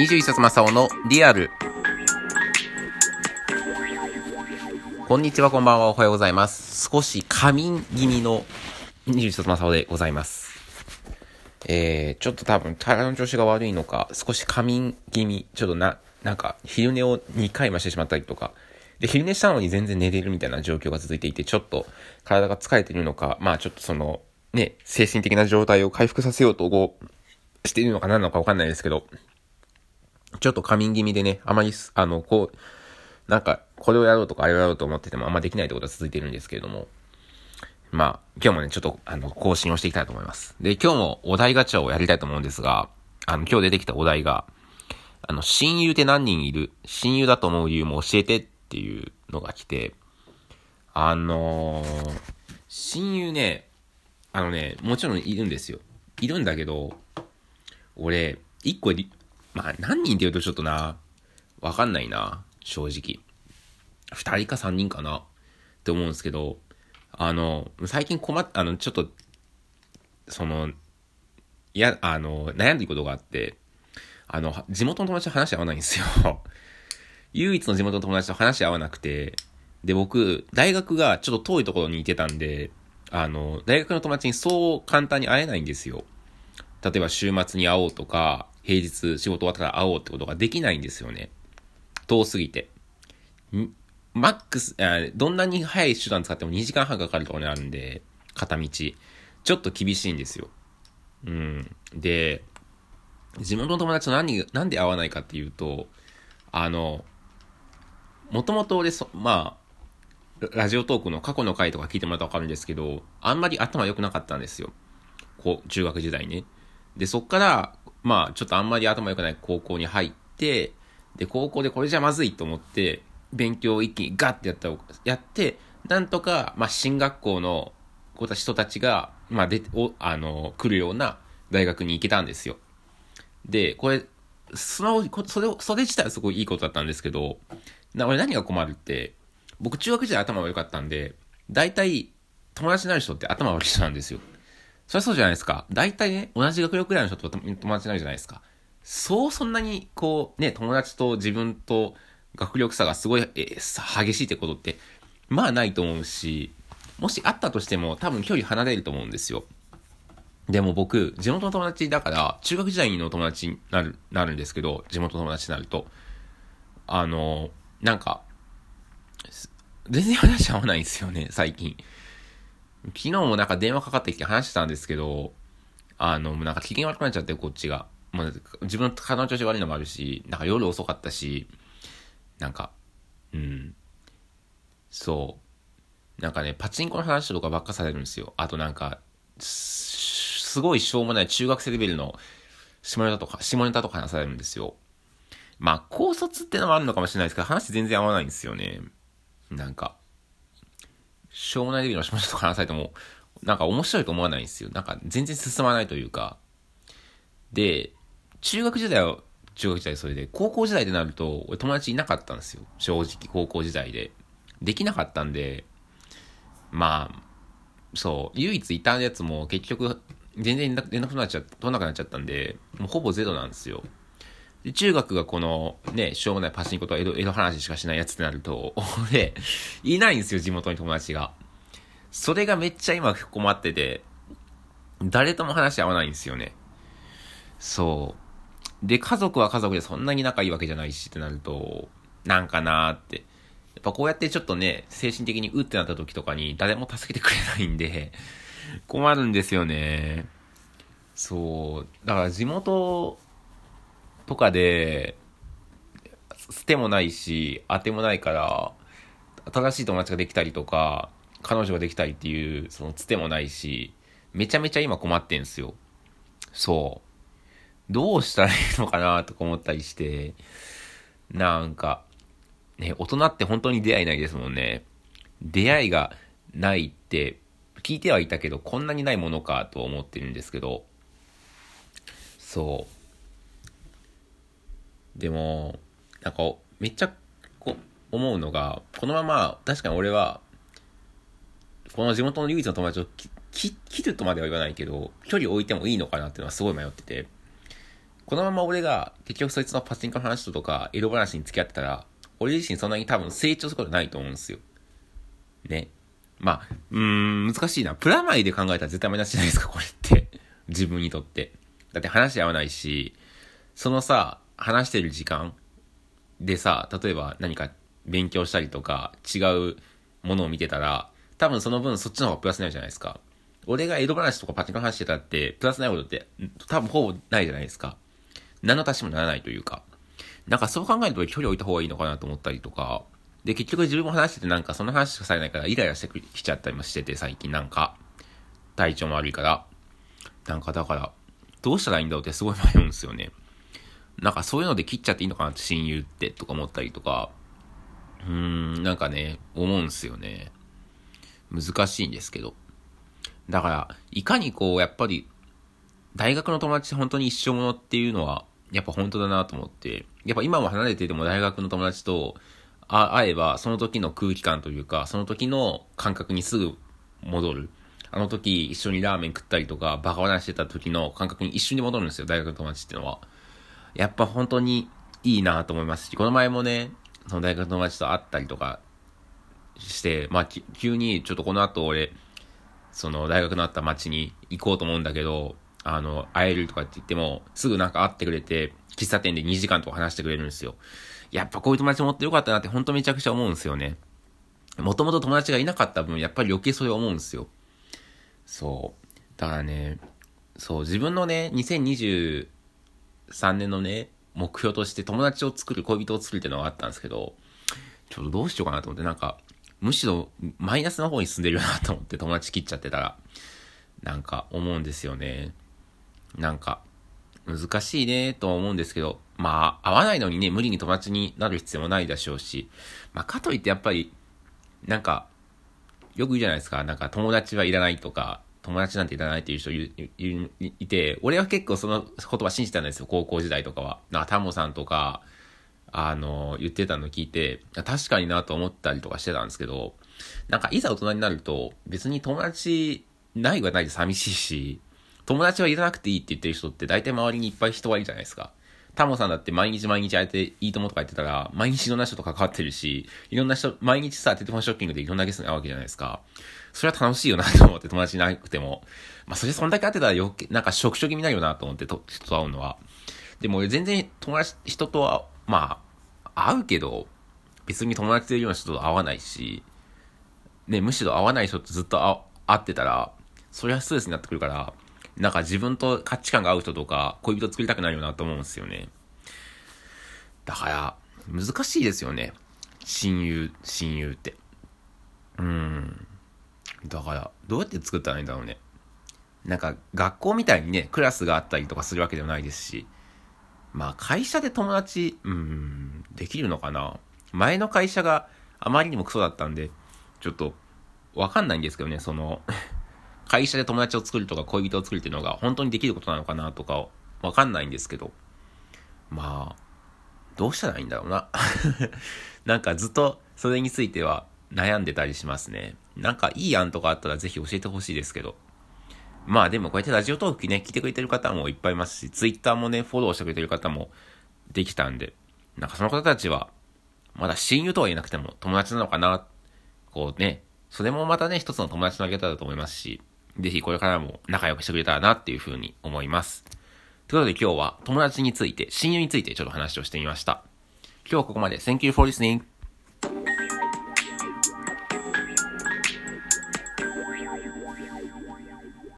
21冊正雄のリアル。こんにちは、こんばんは、おはようございます。少し仮眠気味の21冊正雄でございます。えー、ちょっと多分体の調子が悪いのか、少し仮眠気味、ちょっとな、なんか昼寝を2回もしてしまったりとか、で、昼寝したのに全然寝れるみたいな状況が続いていて、ちょっと体が疲れてるのか、まあちょっとその、ね、精神的な状態を回復させようと、してるのか何なのかわかんないですけど、ちょっと仮眠気味でね、あまり、あの、こう、なんか、これをやろうとかあれをやろうと思っててもあんまできないってことが続いてるんですけれども、まあ、今日もね、ちょっと、あの、更新をしていきたいと思います。で、今日もお題ガチャをやりたいと思うんですが、あの、今日出てきたお題が、あの、親友って何人いる？親友だと思う理由も教えてっていうのが来て、あのー、親友ね、あのね、もちろんいるんですよ。いるんだけど、俺、一個、まあ、何人って言うとちょっとな、わかんないな、正直。二人か三人かなって思うんですけど、あの、最近困っ、あの、ちょっと、その、いや、あの、悩んでることがあって、あの、地元の友達と話し合わないんですよ。唯一の地元の友達と話し合わなくて、で、僕、大学がちょっと遠いところにいてたんで、あの、大学の友達にそう簡単に会えないんですよ。例えば週末に会おうとか、平日仕事終わったら会おうってことができないんですよね。遠すぎて。マックス、あどんなに早い手段使っても2時間半かかるところにあるんで、片道。ちょっと厳しいんですよ。うん。で、地元の友達と何、なんで会わないかっていうと、あの、もともと俺そ、まあ、ラジオトークの過去の回とか聞いてもらったらわかるんですけど、あんまり頭良くなかったんですよ。こう、中学時代ね。で、そっから、まあ、ちょっとあんまり頭良くない高校に入って、で、高校でこれじゃまずいと思って、勉強を一気にガッてやった、やって、なんとか、まあ、進学校の子た人たちが、まあ、で、お、あの、来るような大学に行けたんですよ。で、これ、その、それ、それ自体はすごいいいことだったんですけど、な、俺何が困るって、僕中学時代頭悪かったんで、大体、友達になる人って頭悪い人なんですよ。そりゃそうじゃないですか。大体ね、同じ学力ぐらいの人と友達になるじゃないですか。そうそんなに、こう、ね、友達と自分と学力差がすごい、えー激しいってことって、まあないと思うし、もしあったとしても多分距離離れると思うんですよ。でも僕、地元の友達だから、中学時代の友達になる、なるんですけど、地元の友達になると、あの、なんか、全然話合わないんですよね、最近。昨日もなんか電話かかってきて話してたんですけど、あの、もうなんか機嫌悪くなっちゃって、こっちが。もう自分の体の調子悪いのもあるし、なんか夜遅かったし、なんか、うん。そう。なんかね、パチンコの話とかばっかされるんですよ。あとなんか、すすごいしょうもない中学生レベルの下ネタとか、下ネタとか話されるんですよ。まあ、高卒ってのもあるのかもしれないですけど、話全然合わないんですよね。なんか、しょうもないレベルの下ネタと話されても、なんか面白いと思わないんですよ。なんか全然進まないというか。で、中学時代は中学時代それで、高校時代でなると、俺友達いなかったんですよ。正直、高校時代で。できなかったんで、まあ、そう、唯一いたやつも結局、全然連絡取らなくなっちゃったんで、もうほぼゼロなんですよ。で中学がこの、ね、しょうもないパチンコと江戸江戸話しかしないやつってなると、俺、いないんですよ、地元に友達が。それがめっちゃ今困ってて、誰とも話し合わないんですよね。そう。で、家族は家族でそんなに仲いいわけじゃないしってなると、なんかなーって。やっぱこうやってちょっとね、精神的にうってなった時とかに誰も助けてくれないんで、困るんですよね。そう。だから地元とかで、捨てもないし、当てもないから、新しい友達ができたりとか、彼女ができたりっていう、そのつてもないし、めちゃめちゃ今困ってんすよ。そう。どうしたらいいのかなとか思ったりして、なんか、ね、大人って本当に出会いないですもんね。出会いがないって、聞いてはいたけど、こんなにないものかと思ってるんですけど、そう。でも、なんか、めっちゃ、こう、思うのが、このまま、確かに俺は、この地元の唯一の友達をき切るとまでは言わないけど、距離を置いてもいいのかなっていうのはすごい迷ってて、このまま俺が結局そいつのパチンコの話とか、エロ話に付き合ってたら、俺自身そんなに多分成長することないと思うんですよ。ね。まあ、うーん、難しいな。プラマイで考えたら絶対マイナスじゃないですか、これって。自分にとって。だって話合わないし、そのさ、話してる時間でさ、例えば何か勉強したりとか、違うものを見てたら、多分その分そっちの方がプラスになるじゃないですか。俺が江戸話とかパチンコ話してたって、プラスないことって多分ほぼないじゃないですか。何の足しもならないというか。なんかそう考えると距離を置いた方がいいのかなと思ったりとか。で、結局自分も話しててなんかその話しかされないからイライラしてきちゃったりもしてて最近なんか。体調も悪いから。なんかだから、どうしたらいいんだろうってすごい迷うんですよね。なんかそういうので切っちゃっていいのかなって親友ってとか思ったりとか。うーん、なんかね、思うんすよね。難しいんですけど。だから、いかにこう、やっぱり、大学の友達本当に一生ものっていうのは、やっぱ本当だなと思って、やっぱ今も離れてても大学の友達と会えば、その時の空気感というか、その時の感覚にすぐ戻る。あの時一緒にラーメン食ったりとか、バカ話してた時の感覚に一瞬で戻るんですよ、大学の友達っていうのは。やっぱ本当にいいなと思いますし、この前もね、その大学の友達と会ったりとかして、まあ、急にちょっとこの後俺、その大学のあった町に行こうと思うんだけど、あの、会えるとかって言っても、すぐなんか会ってくれて、喫茶店で2時間とか話してくれるんですよ。やっぱこういう友達持ってよかったなってほんとめちゃくちゃ思うんですよね。もともと友達がいなかった分、やっぱり余計それ思うんですよ。そう。だからね、そう、自分のね、202 3年のね、目標として友達を作る、恋人を作るっていうのがあったんですけど、ちょっとどうしようかなと思って、なんか、むしろマイナスの方に進んでるよなと思って友達切っちゃってたら、なんか思うんですよね。なんか、難しいねと思うんですけど、まあ、合わないのにね、無理に友達になる必要もないでしょうし、まあ、かといってやっぱり、なんか、よく言うじゃないですか、なんか友達はいらないとか、友達なんていらないっていう人いいて、俺は結構その言葉信じたんですよ、高校時代とかは。なんかタモさんとか、あの、言ってたの聞いて、確かになと思ったりとかしてたんですけど、なんかいざ大人になると、別に友達ないはないで寂しいし、友達はいらなくていいって言ってる人って大体周りにいっぱい人はいるじゃないですか。タモさんだって毎日毎日あえていいともとか言ってたら、毎日いろんな人と関わってるし、いろんな人、毎日さ、テレフォンショッキングでいろんなゲストに会うわけじゃないですか。それは楽しいよなと思って友達いなくても。まあそれそんだけ会ってたら余計、なんか職所気味になるよなと思ってと人と会うのは。でも全然友達、人とは、まあ、会うけど、別に友達というような人と会わないし、ね、むしろ会わない人とずっと会ってたら、それはストレスになってくるから、なんか自分と価値観が合う人とか、恋人作りたくないよなと思うんですよね。だから、難しいですよね。親友、親友って。うん。だから、どうやって作ったらいいんだろうね。なんか、学校みたいにね、クラスがあったりとかするわけではないですし、まあ、会社で友達、うん、できるのかな。前の会社があまりにもクソだったんで、ちょっと、わかんないんですけどね、その会社で友達を作るとか恋人を作るっていうのが本当にできることなのかなとか、わかんないんですけど、まあ、どうしたらいいんだろうな。なんかずっとそれについては悩んでたりしますね。なんかいい案とかあったらぜひ教えてほしいですけど。まあでもこうやってラジオトークね、聞いてくれてる方もいっぱいいますし、ツイッターもね、フォローしてくれてる方もできたんで、なんかその方たちは、まだ親友とは言えなくても友達なのかな、こうね、それもまたね、一つの友達のあげ方だと思いますし、ぜひこれからも仲良くしてくれたらなっていうふうに思います。ということで今日は友達について、親友についてちょっと話をしてみました。今日はここまで。Thank you for listening.